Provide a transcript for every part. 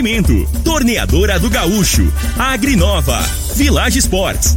Oferecimento: Torneadora do Gaúcho, Agrinova, Village Sports,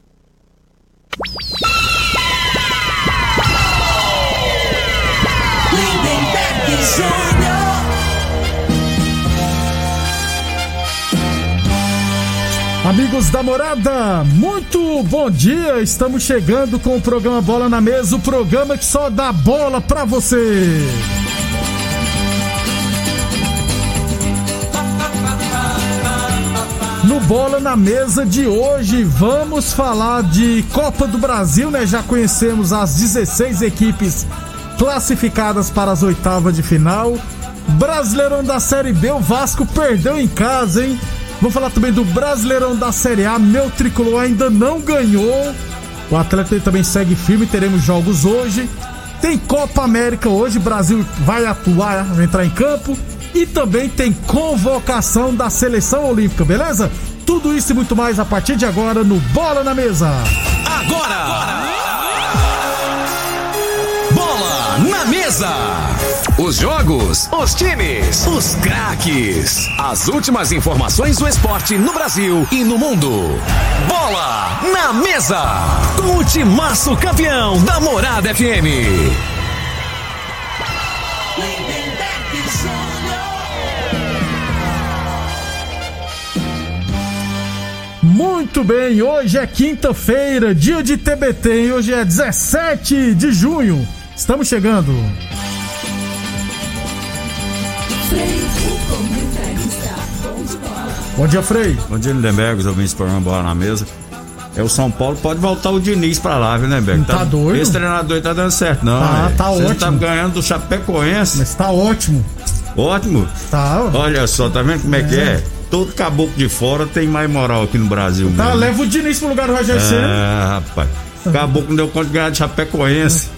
Amigos da morada, muito bom dia. Estamos chegando com o programa Bola na Mesa o programa que só dá bola pra você. Bola na Mesa de hoje, vamos falar de Copa do Brasil, né? Já conhecemos as 16 equipes classificadas para as oitavas de final. Brasileirão da Série B, o Vasco perdeu em casa, hein? Vamos falar também do Brasileirão da Série A, meu tricolor ainda não ganhou. O Atlético também segue firme, teremos jogos hoje. Tem Copa América hoje, Brasil vai atuar, vai entrar em campo. E também tem convocação da seleção olímpica, beleza? Tudo isso e muito mais a partir de agora no Bola na Mesa. Agora! Bola na mesa! Os jogos, os times, os craques. As últimas informações do esporte no Brasil e no mundo. Bola na mesa! Com o timaço campeão da Morada FM. Muito bem, hoje é quinta-feira, dia de TBT, e hoje é 17 de junho. Estamos chegando. Bom dia, Frei. Bom dia, Lindenberg, os ouvintes do programa Bola na Mesa. É o São Paulo, pode voltar o Diniz pra lá, viu, Lindenberg? Tá doido? Esse treinador aí tá dando certo, não. Tá, né? tá Você ótimo. tá ganhando do Chapecoense. Mas tá ótimo. Ótimo. Tá. Olha só, tá vendo como é, que é? Todo caboclo de fora tem mais moral aqui no Brasil. tá mesmo. leva o Diniz pro lugar do Rogério Ceni. É, rapaz. Caboclo não deu conta de ganhar de Chapecoense.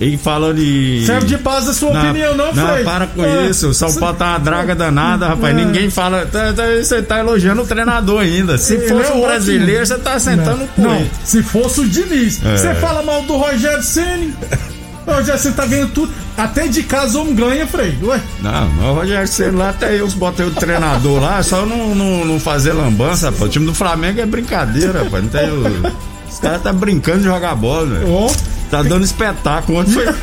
E falando de. Serve de base a sua opinião, não, Não, Frei? para com É. isso. O São Paulo tá uma draga danada, rapaz. É. Ninguém fala. tá- tá- Você tá elogiando o treinador ainda. Se Ele fosse é um ótimo. brasileiro, você tá sentando com Não, ele. se fosse o Diniz. É. Você fala mal do Rogério Ceni. O Rogério Ceni tá ganhando tudo. Até de casa homem ganha, Frei. Ué, Não, mas o Rogério Ceni lá até eu botei o treinador lá, só não, não, não fazer lambança, rapaz. O time do Flamengo é brincadeira, rapaz. Não tem o- Os caras tá brincando de jogar bola, velho. Tá dando espetáculo. Ontem foi.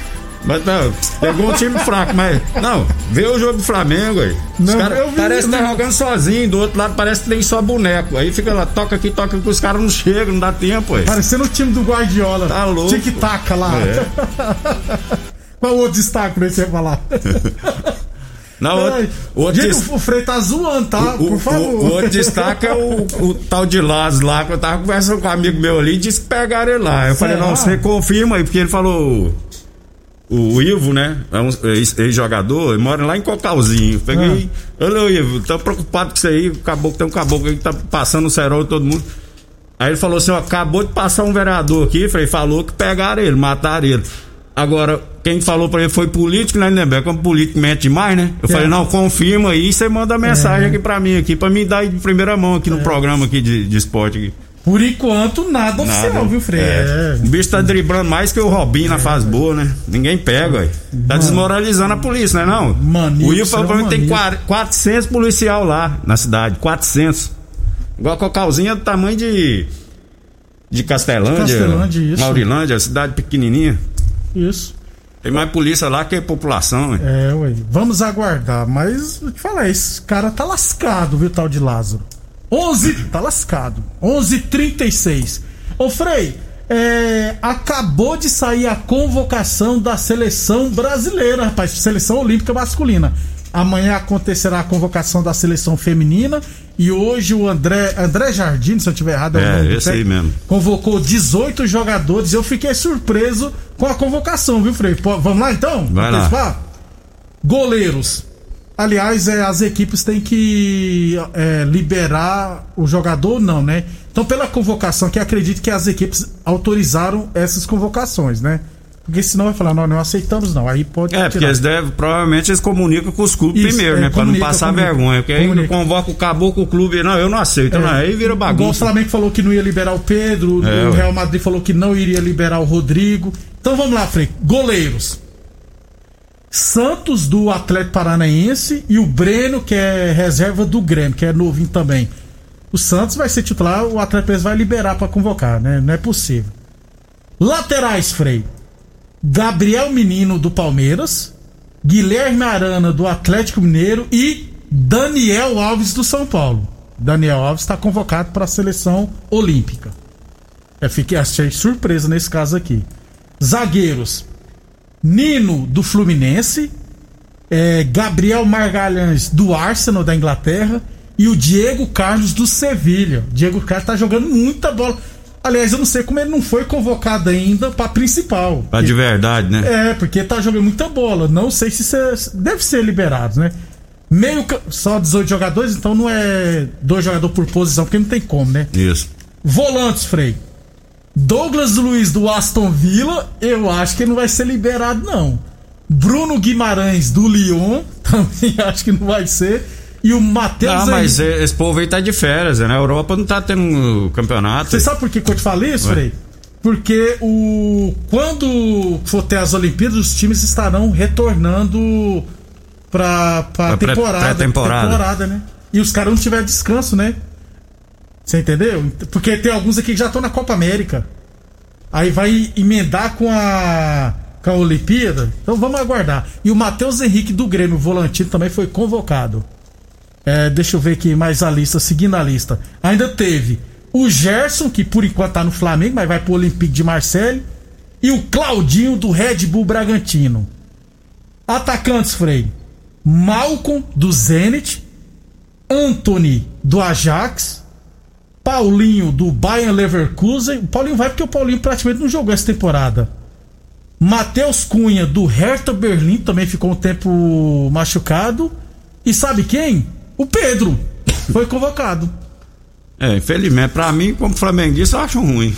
Mas não, pegou um time fraco, mas. Não, vê o jogo do Flamengo aí. Não, vi, parece que tá jogando sozinho, do outro lado parece que tem só boneco. Aí fica lá, toca aqui, toca aqui, os caras não chegam, não dá tempo, aí. Parecendo o time do Guardiola. Tá louco. Tic-tac lá. É. Qual o outro destaque pra você falar? Na outra, Ai, o outro Gente, des- o Frei tá zoando, tá? o, Por favor. o- o outro destaque é o, o tal de Lázaro lá, que eu tava conversando com um amigo meu ali disse que pegaram ele lá. Eu falei, Será? não, você confirma aí, porque ele falou. O Ivo, né? É um ex- ex-jogador, ele mora lá em Cocalzinho. Peguei. Ah. Olha, Ivo, tô preocupado com isso aí. O caboclo, tem um caboclo aí que tá passando o cerol e todo mundo. Aí ele falou assim: ó, acabou de passar um vereador aqui, Frei, falou que pegaram ele, mataram ele. Agora, quem falou pra ele foi político, né, Lindenberg? Como político mente demais, né? Eu É. falei, não, confirma aí, você manda mensagem aqui pra mim, aqui, pra me dar de primeira mão É. aqui no programa aqui de, de esporte. Aqui. Por enquanto, nada, oficial, Nada. viu, Frei? É. O bicho tá driblando mais que o Robinho na fase boa, né? Ninguém pega, ué. Tá desmoralizando a polícia, né não? Maníaco, o Will falou pra mim que tem maníaco. quar- 400 policial lá na cidade, 400. Igual a Cocalzinha é do tamanho de de Castelândia, Castelândia, isso. Maurilândia, cidade pequenininha. Isso. Tem mais polícia lá que população, ué. É, ué. Vamos aguardar. Mas, vou te falar, esse cara tá lascado, viu, tal de Lázaro. 11, tá lascado. 11:36. Ô Frei, é, acabou de sair a convocação da seleção brasileira, rapaz, seleção olímpica masculina. Amanhã acontecerá a convocação da seleção feminina e hoje o André, André Jardim, se eu estiver errado, É, o nome do esse aí mesmo. Convocou 18 jogadores. Eu fiquei surpreso com a convocação, viu, Frei? Pô, vamos lá então? Vai lá. Goleiros. Aliás, é, as equipes têm que é, liberar o jogador, não, né? Então, pela convocação, que acredito que as equipes autorizaram essas convocações, né? Porque senão vai falar, não, não aceitamos, não. Aí pode. É, porque tirar. eles devem, provavelmente eles comunicam com os clubes Isso, primeiro, é, né? Pra não passar vergonha. Porque aí Comunica. convoca o caboclo, o clube. Não, eu não aceito, não. Aí vira Igual o bagunça. Flamengo falou que não ia liberar o Pedro, É, o. Real Madrid falou que não iria liberar o Rodrigo. Então vamos lá, Frei. Goleiros. Santos do Atlético Paranaense e o Breno, que é reserva do Grêmio, que é novinho também. O Santos vai ser titular, o Atlético vai liberar pra convocar, né? Não é possível. Laterais, Frei. Gabriel Menino do Palmeiras, Guilherme Arana do Atlético Mineiro e Daniel Alves do São Paulo. Daniel Alves está convocado para a seleção olímpica. Eu fiquei achei surpresa nesse caso aqui. Zagueiros: Nino do Fluminense, é, Gabriel Margalhães do Arsenal da Inglaterra e o Diego Carlos do Sevilha. Diego Carlos tá jogando muita bola. Aliás, eu não sei como ele não foi convocado ainda para principal. Pra de verdade, né? É, porque tá jogando muita bola. Não sei se cê- deve ser liberado, né? Meio só 18 jogadores, então não é dois jogadores por posição, porque não tem como, né? Isso. Volantes, Frei. Douglas Luiz do Aston Villa, eu acho que não vai ser liberado, não. Bruno Guimarães do Lyon, também acho que não vai ser. E o Matheus Ah, mas Henrique- esse povo aí tá de férias, né? A Europa não tá tendo campeonato. Você sabe por que, que eu te falei isso. Frei? Porque o quando for ter as Olimpíadas, os times estarão retornando pra, pra Pra pré- temporada. pré-temporada. temporada, né? E os caras não tiveram descanso, né? Você entendeu? Porque tem alguns aqui que já estão na Copa América. Aí vai emendar com a, com a Olimpíada. Então vamos aguardar. E o Matheus Henrique do Grêmio, volantino, também foi convocado. É, deixa eu ver aqui mais a lista, seguindo a lista. Ainda teve o Gerson, que por enquanto tá no Flamengo, mas vai pro Olympique de Marseille. E o Claudinho do Red Bull Bragantino. Atacantes, Frei. Malcolm do Zenit. Anthony do Ajax. Paulinho do Bayern Leverkusen. O Paulinho vai porque o Paulinho praticamente não jogou essa temporada. Matheus Cunha do Hertha Berlim também ficou um tempo machucado. E sabe quem? O Pedro. Foi convocado. É, infelizmente, pra mim, como flamenguista, eu acho ruim.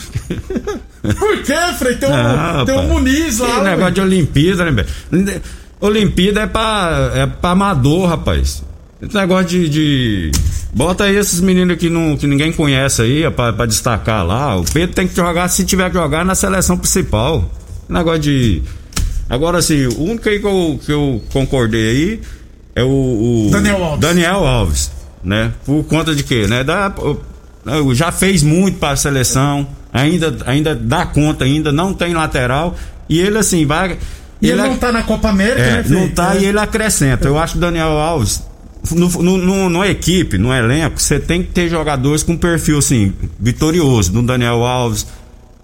Por quê, Frei? Tem, um, Ah, tem um. Muniz lá. Que negócio de Olimpíada, né, velho? Olimpíada é pra, é pra amador, rapaz. Esse negócio de, de- Bota aí esses meninos que, não, que ninguém conhece aí, é pra, pra destacar lá. O Pedro tem que jogar, se tiver que jogar, na seleção principal. Negócio de. Agora, assim, o único aí que eu, que eu concordei aí é o. o Daniel Alves. Daniel Alves, né? Por conta de quê, né? Da, o- já fez muito para a seleção, ainda, ainda dá conta, ainda não tem lateral. E ele, assim, vai. E ele ac- não tá na Copa América, é, né, não tá É. e ele acrescenta. Eu acho que o Daniel Alves, no, no, no, no equipe, no elenco, você tem que ter jogadores com perfil assim, vitorioso. No Daniel Alves,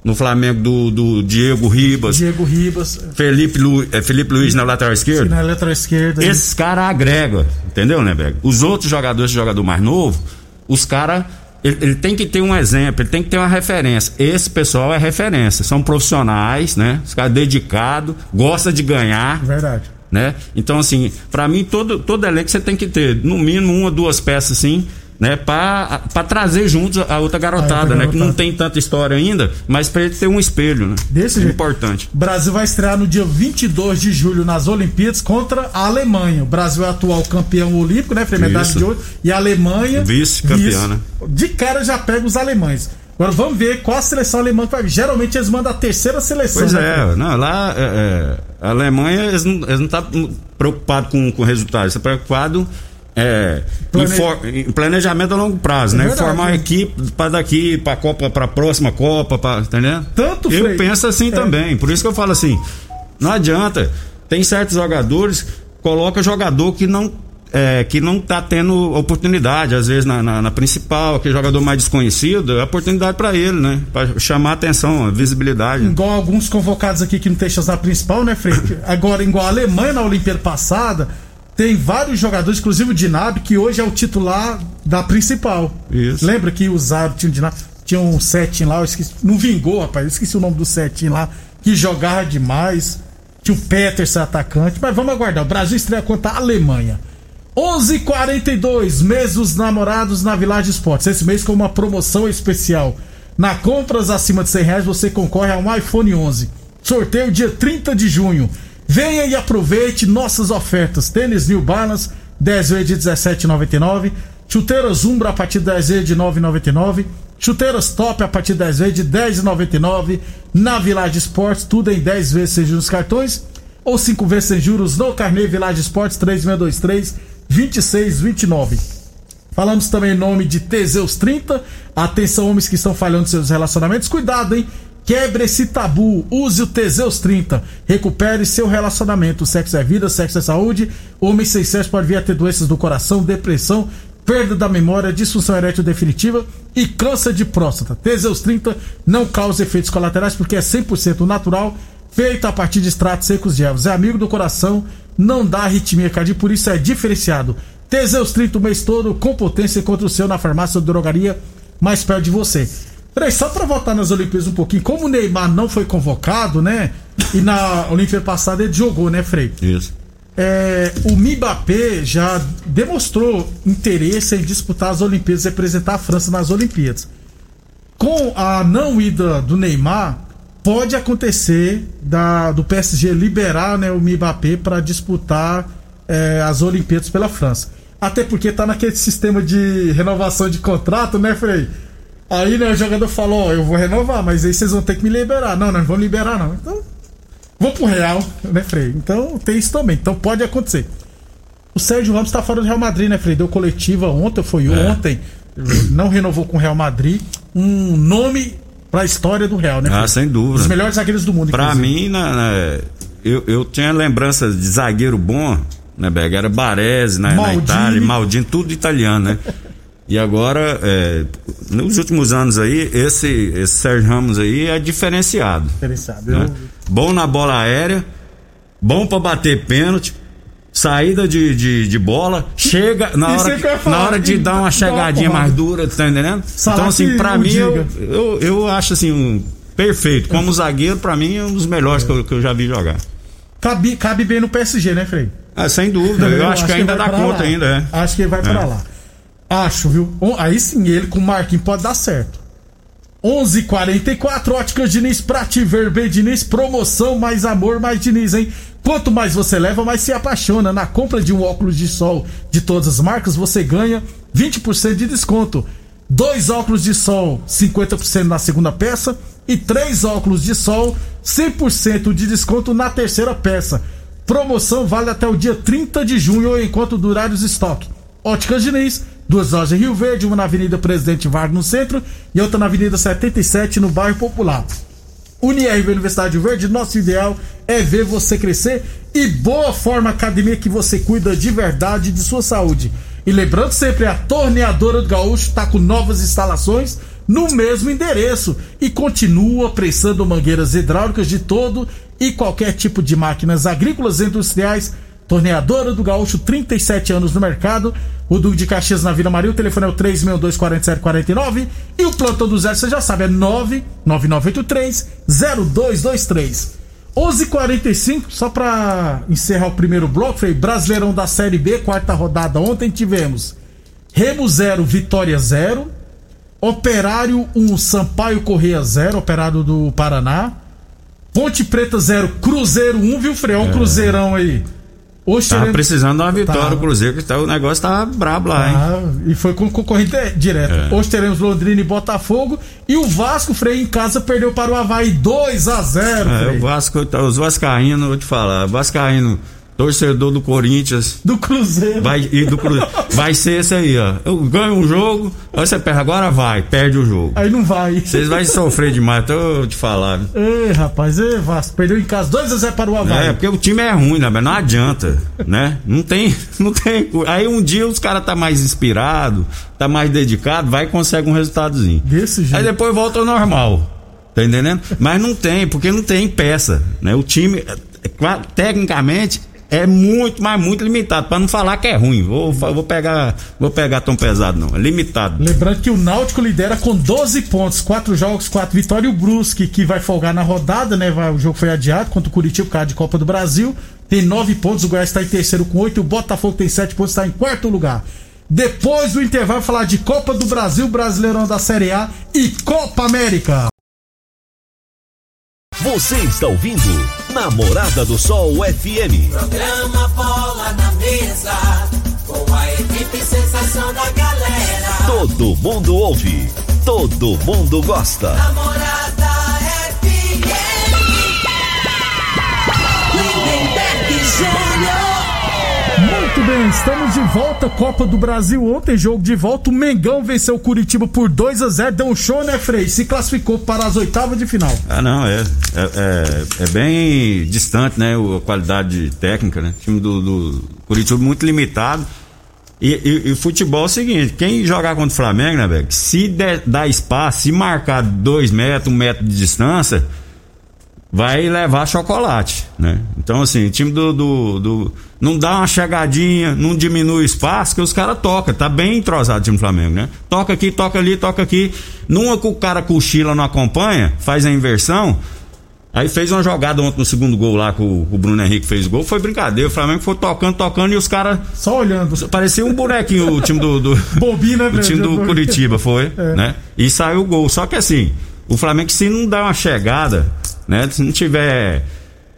no Flamengo do, do Diego Ribas, Diego Ribas. Felipe, Lu, é, Felipe Luiz na lateral esquerda. Na letra esquerda. Esses caras agregam, entendeu, né, Bego? Os outros jogadores, esse jogador mais novo, os caras. Ele, ele tem que ter um exemplo, ele tem que ter uma referência. Esse pessoal é referência, são profissionais, né? Os caras dedicados, gosta de ganhar, Verdade. Né? Então, assim, pra mim, todo, todo elenco você tem que ter, no mínimo, uma ou duas peças, assim, né? Pra, pra trazer juntos a outra garotada, A outra né? Que não tem tanta história ainda, mas pra ele ter um espelho, né? Desse é jeito. importante. O Brasil vai estrear no dia 22 de julho nas Olimpíadas contra a Alemanha. O Brasil é atual campeão olímpico, né? Medalha de ouro. E a Alemanha. Vice-campeã, vice- né? De cara já pega os alemães. Agora vamos ver qual a seleção alemã vai. Geralmente eles mandam a terceira seleção. Pois né? é, não, lá é, é, a Alemanha eles não estão tá preocupados com, com o resultado, eles estão preocupados é, Plane- em, planejamento a longo prazo, É né? verdade, Formar né? equipe para daqui, para Copa, para próxima Copa, pra, entendeu? Tanto, Eu penso assim É. também, por isso que eu falo assim, não adianta, tem certos jogadores, coloca jogador que não é, que não tá tendo oportunidade, às vezes na, na, na principal, que é jogador mais desconhecido, é oportunidade para ele, né? Para chamar a atenção, a visibilidade. Igual alguns convocados aqui que não tem chance na principal, né, Frei? Agora, igual a Alemanha na Olimpíada passada, tem vários jogadores, inclusive o Dinab, que hoje é o titular da principal. Isso. Lembra que usaram, tinha, o Dinab, tinha um setinho lá, eu esqueci, não vingou, rapaz, eu esqueci o nome do setinho lá, que jogava demais. Tinha o Peterson atacante, mas vamos aguardar. O Brasil estreia contra a Alemanha. 11:42 mês dos namorados na Village Esportes. Esse mês com uma promoção especial. Na compras acima de 100 reais você concorre a um iPhone 11. Sorteio dia 30 de junho. Venha e aproveite nossas ofertas. Tênis New Balance 10 vezes de 17,99. Chuteiras Umbra a partir de 10 vezes de 9,99. Chuteiras Top a partir de 10 vezes de 10,99. Na Village Esportes, tudo em 10 vezes sem juros cartões ou 5 vezes sem juros no Carnê Village Esportes 3623 2629. Falamos também em nome de Teseus 30. Atenção, homens que estão falhando seus relacionamentos. Cuidado, hein? Quebre esse tabu. Use o Teseus 30. Recupere seu relacionamento. Sexo é vida, sexo é saúde. Homem sem sexo pode vir a ter doenças do coração, depressão, perda da memória, disfunção erétil definitiva e câncer de próstata. Teseus 30 não causa efeitos colaterais porque é 100% natural, feito a partir de extratos secos de ervas. É amigo do coração, não dá arritmia cardíaca, por isso é diferenciado. Teseus 30 o mês todo, com potência contra o seu na farmácia ou drogaria mais perto de você. Peraí, só pra voltar nas Olimpíadas um pouquinho, como o Neymar não foi convocado, né? E na Olimpíada passada ele jogou, né, Frei? Isso. É, o Mbappé já demonstrou interesse em disputar as Olimpíadas, representar a França nas Olimpíadas. Com a não ida do Neymar, pode acontecer da, do PSG liberar né, o Mbappé para disputar é, as Olimpíadas pela França. Até porque tá naquele sistema de renovação de contrato, né, Frei? Aí né, o jogador falou: Ó, eu vou renovar, mas aí vocês vão ter que me liberar. Não, não vão liberar, não. Então, vou pro Real, né, Frei? Então tem isso também. Então pode acontecer. O Sérgio Ramos tá fora do Real Madrid, né, Frei? Deu coletiva ontem, foi É. ontem. Não renovou com o Real Madrid. Um nome pra história do Real, né? Ah, sem dúvida. Os melhores zagueiros do mundo, inclusive. mim, na- na- eu, eu tinha lembranças de zagueiro bom, né, Berg? Era Baresi na, na Maldini. Itália, Maldini, tudo italiano, né? E agora, é, nos últimos anos aí, esse, esse Sérgio Ramos aí é diferenciado. Diferenciado. né? Eu- Bom na bola aérea, bom pra bater pênalti, saída de, de, de bola, chega na hora, aí que eu na hora de dar uma chegadinha mais dura, tá entendendo? Então, assim, pra mim, eu, eu, eu acho assim, um perfeito. Como zagueiro, pra mim, é um dos melhores que eu, que eu já vi jogar. Cabe, cabe bem no PSG, né, Frei? Ah, sem dúvida, eu, acho, que ainda dá pra conta lá. ainda, é. Acho que ele vai pra É. lá. Acho, viu? Aí sim, ele com o Marquinhos pode dar certo. 11:44 Óticas Diniz pra te ver bem, Diniz. Promoção, mais amor, mais Diniz, hein? Quanto mais você leva, mais se apaixona. Na compra de um óculos de sol de todas as marcas, você ganha 20% de desconto. Dois óculos de sol, 50% na segunda peça. E três óculos de sol, 100% de desconto na terceira peça. Promoção vale até o dia 30 de junho, enquanto durar os estoques. Óticas Diniz, duas lojas em Rio Verde, uma na Avenida Presidente Vargas no centro e outra na Avenida 77 no bairro Popular. Unirv Universidade Verde, nosso ideal é ver você crescer e Boa Forma Academia que você cuida de verdade de sua saúde. E lembrando sempre, a Torneadora do Gaúcho está com novas instalações no mesmo endereço e continua prestando mangueiras hidráulicas de todo e qualquer tipo de máquinas agrícolas e industriais. Torneadora do Gaúcho, 37 anos no mercado. O Duque de Caxias na Vila Maria, o telefone é o 362-4749. E o plantão do zero, você já sabe, é 99983-0223. 11:45 só pra encerrar o primeiro bloco, Frei, Brasileirão da Série B, quarta rodada. Ontem tivemos Remo 0, Vitória 0. Operário 1, Sampaio Correia 0, Operário do Paraná. Ponte Preta 0, Cruzeiro 1, viu, Frei? Olha um Cruzeirão aí. Hoje Tava teremos- precisando de uma vitória o Cruzeiro, que tá, o negócio tá brabo lá, hein? Ah, e foi com concorrente direto. É. Hoje teremos Londrina e Botafogo. E o Vasco, Frei, em casa, perdeu para o Havaí 2 a 0 É, o Vasco, tá- os Vascaínos, vou te falar, Vascaíno torcedor do Corinthians. Do Cruzeiro. Vai, e do Cruzeiro. vai ser esse aí, ó. Eu ganho um jogo, aí você perde, agora vai, perde o jogo. Aí não vai. Vocês vão sofrer demais, tô te falando. Ei, rapaz, ei, Vasco, perdeu em casa 2x0 para o Havaí. É, porque o time é ruim, né? Mas não adianta, né? Não tem, não tem. Aí um dia os caras tá mais inspirado, tá mais dedicado, vai e consegue um resultadozinho. Desse jeito. Aí depois volta ao normal. Tá entendendo? Mas não tem, porque não tem peça, né? O time, é, é tecnicamente, é muito, mas muito limitado. Pra não falar que é ruim. Vou, vou pegar, vou pegar tão pesado não. É limitado. Lembrando que o Náutico lidera com 12 pontos, 4 jogos, 4 vitórias. E o Brusque, que vai folgar na rodada, né? O jogo foi adiado contra o Curitiba, por causa de Copa do Brasil. Tem 9 pontos, o Goiás está em terceiro com 8, o Botafogo tem 7 pontos, está em quarto lugar. Depois do intervalo, falar de Copa do Brasil, Brasileirão da Série A e Copa América. Você está ouvindo Namorada do Sol FM. Programa Bola na Mesa, com a equipe sensação da galera. Todo mundo ouve, todo mundo gosta. Namorada Muito bem, estamos de volta, Copa do Brasil. Ontem, jogo de volta, o Mengão venceu o Curitiba por 2 a 0 Deu um show, né, Frei? Se classificou para as oitavas de final. Ah, não, é. É, é, é bem distante, né? A qualidade técnica, né? O time do, do Curitiba muito limitado. E, e- e futebol é o seguinte: quem jogar contra o Flamengo, né, velho? Se der, dar espaço, se marcar dois metros, um metro de distância, vai levar chocolate, né? Então, assim, o time do, do, do- não dá uma chegadinha, não diminui o espaço, que os caras tocam, tá bem entrosado o time do Flamengo, né? Toca aqui, toca ali, toca aqui. Numa que o cara cochila, não acompanha, faz a inversão. Aí fez uma jogada ontem no segundo gol lá, que o, o Bruno Henrique fez o gol, foi brincadeira. O Flamengo foi tocando, tocando e os caras. Só olhando. Parecia um bonequinho o time do. do Bobinho, né, o time do Curitiba foi, É. né? E saiu o gol. Só que assim, o Flamengo se não dá uma chegada, né? Se não tiver.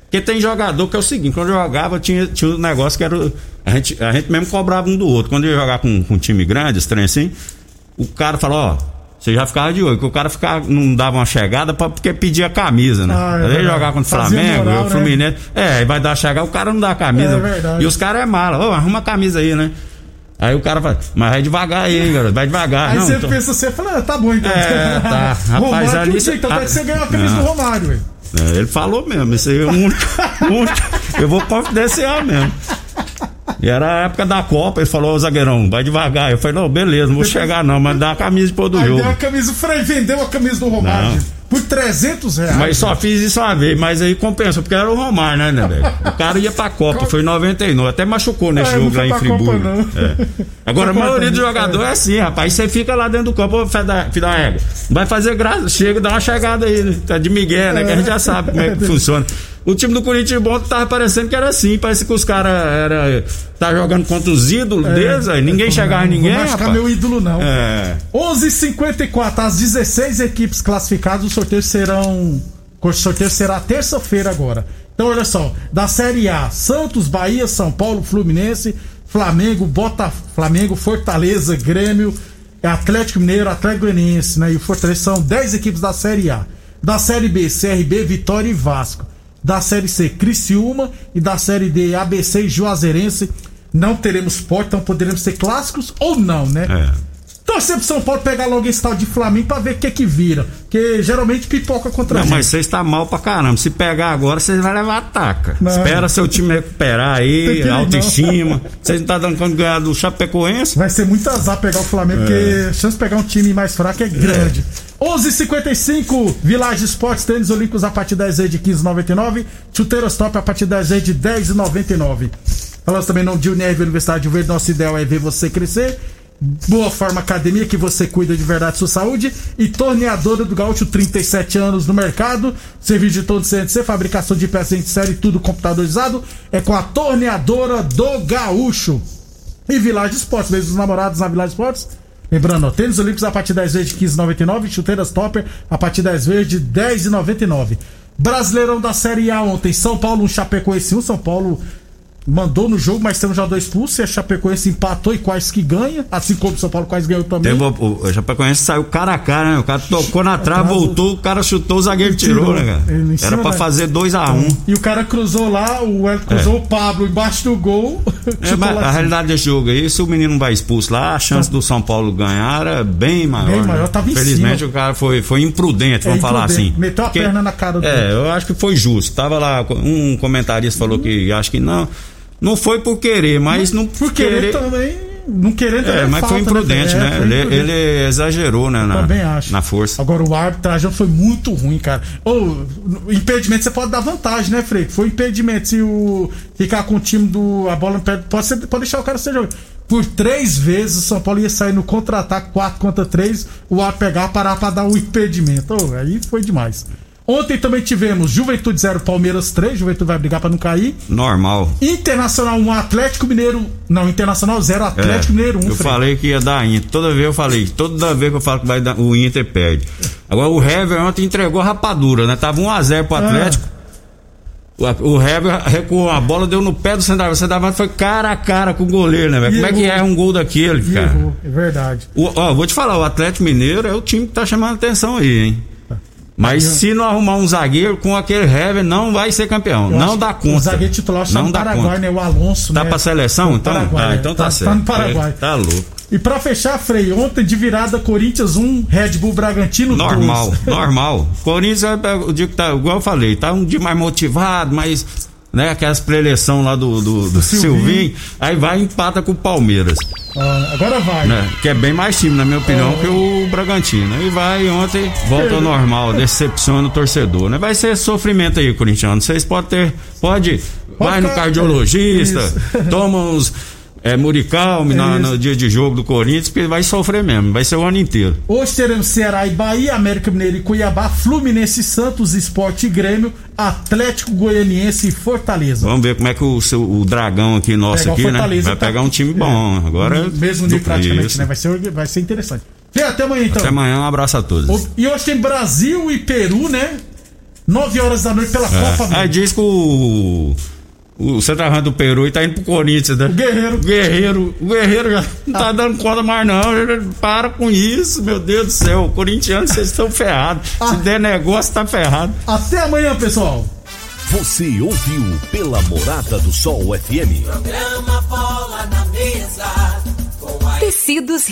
Porque tem jogador que é o seguinte, quando eu jogava tinha, tinha um negócio que era. A gente, a gente mesmo cobrava um do outro. Quando eu ia jogar com, com um time grande, esse trem assim, o cara falou, ó. Você já ficava de olho, que o cara ficava, não dava uma chegada pra, porque pedia camisa, né? Ah, é jogar contra o Flamengo, moral, o né? Fluminense. É, aí vai dar a chegada, o cara não dá a camisa. É verdade. E os caras é mala. Ô, arruma a camisa aí, né? Aí o cara fala, mas vai devagar aí, hein, garoto, vai devagar. Aí não, você então- pensa assim, fala, ah, tá bom então. É, tá. Rapaz, Romário, ali você- então vai que você ganhou a camisa do Romário, velho. É, ele falou mesmo, isso aí é o único, Eu vou confidenciar mesmo. E era a época da Copa, ele falou, ô zagueirão, vai devagar. Eu falei, não, beleza, não vou chegar não, mas dá a camisa pôr do Aí jogo. deu a camisa, o Frei vendeu a camisa do Romário Não. Por 300 reais. Mas só fiz isso uma vez, mas aí compensa, porque era o Romário, né, né, velho? O cara ia pra Copa, foi em 99, até machucou nesse É, jogo lá em Friburgo. Copa. É. Agora, a maioria dos jogadores é assim, rapaz. Você fica lá dentro do campo, ô, da égua. Vai fazer graça, chega, dá uma chegada aí? Tá de Miguel, né? Que a gente já sabe como é que funciona. O time do Corinthians bom tava parecendo que era assim, parece que os caras era tá jogando contra os ídolos deles, aí ninguém chegava em ninguém, Não rapaz. meu ídolo, não. É. 11h54, as 16 equipes classificadas, o sorteio serão. O sorteio será terça-feira agora. Então, olha só, da Série A, Santos, Bahia, São Paulo, Fluminense, Flamengo, Bota, Flamengo, Fortaleza, Grêmio, Atlético Mineiro, Atlético Goianiense, né? E o Fortaleza são 10 equipes da Série A. Da Série B, CRB, Vitória e Vasco. Da Série C, Criciúma e da Série D, ABC e Juazeirense. Não teremos porte, então poderemos ter clássicos ou não, né? É. Torcer pro São Paulo pegar logo esse tal de Flamengo pra ver o que que vira. Porque geralmente pipoca contra a Não, gente. mas você está mal pra caramba. Se pegar agora, você vai levar ataca. Não. Espera seu time recuperar aí, autoestima. Você não tá dando conta de ganhar do Chapecoense? Vai ser muito azar pegar o Flamengo, porque a chance de pegar um time mais fraco é grande. 11:55 Village Esportes, tênis olímpicos a partir das vezes de 15,99. Chuteiras top a partir das vezes de 10,99. Falamos também no de Unirv Universidade de Verde. Nosso ideal é ver você crescer. Boa Forma Academia, que você cuida de verdade sua saúde. E Torneadora do Gaúcho, 37 anos no mercado. Serviço de todo CNC, fabricação de peças em série, tudo computadorizado. É com a Torneadora do Gaúcho. E Village Esportes, mês dos namorados na Village Esportes. Lembrando, tênis olímpicos a partir 10 vezes de 15,99, chuteiras topper a partir 10 vezes de 10,99. Brasileirão da Série A ontem, São Paulo, um Chapecoense 1, São Paulo mandou no jogo, mas tem um jogador expulso. E a Chapecoense empatou e quase que ganha. Assim como o São Paulo quase ganhou também. Teve, o, o Chapecoense saiu cara a cara, né? O cara tocou na trave, voltou, o cara chutou, o zagueiro tirou, né, cara? Cima Era pra fazer 2x1. Um. E o cara cruzou lá, o Hélio cruzou o Pablo embaixo do gol. É, mas a realidade desse jogo aí, se o menino vai expulso lá, a chance do São Paulo ganhar era bem maior. Bem né? maior, tava em Felizmente cima. o cara foi, foi imprudente, É, vamos falar imprudente. assim. Meteu a perna na cara do É, eu acho que foi justo. Tava lá, um comentarista falou que acho que não. Não foi por querer, mas não Por querer também. Não querer também. É, mas falta, foi imprudente, É, né? foi Ele, imprudente. ele exagerou, né? Na, Também acho. na força. Agora o arbitragem foi muito ruim, cara. Ou o impedimento você pode dar vantagem, né, Frei? Foi impedimento se o ficar com o time do a bola no pé, pode ser, pode deixar o cara ser jogado. Por três vezes o São Paulo ia sair no contra-ataque 4 contra 3, o ar pegar parar pra dar o impedimento. Ô, aí foi demais. Ontem também tivemos Juventude 0 Palmeiras 3, Juventude vai brigar pra não cair. Normal. Internacional 1 Atlético Mineiro, não, Internacional 0 Atlético É, Mineiro 1. eu falei que ia dar Inter. Toda vez eu falei, toda vez que eu falo que vai dar, o Inter perde. Agora o Hever ontem entregou a rapadura, né? Tava 1x0 pro Atlético. O, o Hever recuou a bola, deu no pé do centroavante. O centroavante foi cara a cara com o goleiro, né, velho? Como é que erra um gol daquele, cara? errou, é verdade. O, ó, vou te falar, o Atlético Mineiro é o time que tá chamando atenção aí, hein? Mas se não arrumar um zagueiro com aquele Hever, não vai ser campeão. Eu não dá conta. O zagueiro titular está não no dá Paraguai, conta. né? O Alonso, Tá né? pra seleção, então? Paraguai, ah, é. então tá, Tá- certo. tá no Paraguai. É, Tá louco. E pra fechar, Frei, ontem de virada Corinthians 1, Red Bull Bragantino 2. Normal, normal. Corinthians, é, eu digo que tá, igual eu falei, tá um dia mais motivado, mas, né, aquelas preleção lá do, do, do Silvinho. Silvinho, aí vai e empata com o Palmeiras, Ah, agora vai. né, que é bem mais time, na minha opinião, É. que o Bragantino. Aí vai e ontem volta ao normal, decepciona o torcedor, né? Vai ser sofrimento aí, corintiano. Vocês podem ter, pode, vai no cardiologista, toma uns. É, Muricalme na- Isso. no dia de jogo do Corinthians, porque vai sofrer mesmo, vai ser o ano inteiro. Hoje teremos Ceará e Bahia, América Mineiro e Cuiabá, Fluminense e Santos, Esporte e Grêmio, Atlético Goianiense e Fortaleza. Vamos ver como é que o, seu, o dragão aqui nosso aqui, né? Vai tá- pegar um time bom. É. Agora Mesmo nível praticamente, Isso. né? Vai ser, vai ser interessante. Frei, até amanhã então. Até amanhã, um abraço a todos. O- E hoje tem Brasil e Peru, né? 9 horas da noite pela Copa É. Aí América. diz que o. O centroavante do Peru tá indo pro Corinthians, né? O Guerreiro. O Guerreiro. O Guerreiro já não tá dando conta mais, não. Para com isso, meu Deus do céu. Corintianos, vocês estão ferrados. Se Ah. der negócio, tá ferrado. Até amanhã, pessoal. Você ouviu pela Morada do Sol FM. Programa Bola na Mesa. Com a Tecidos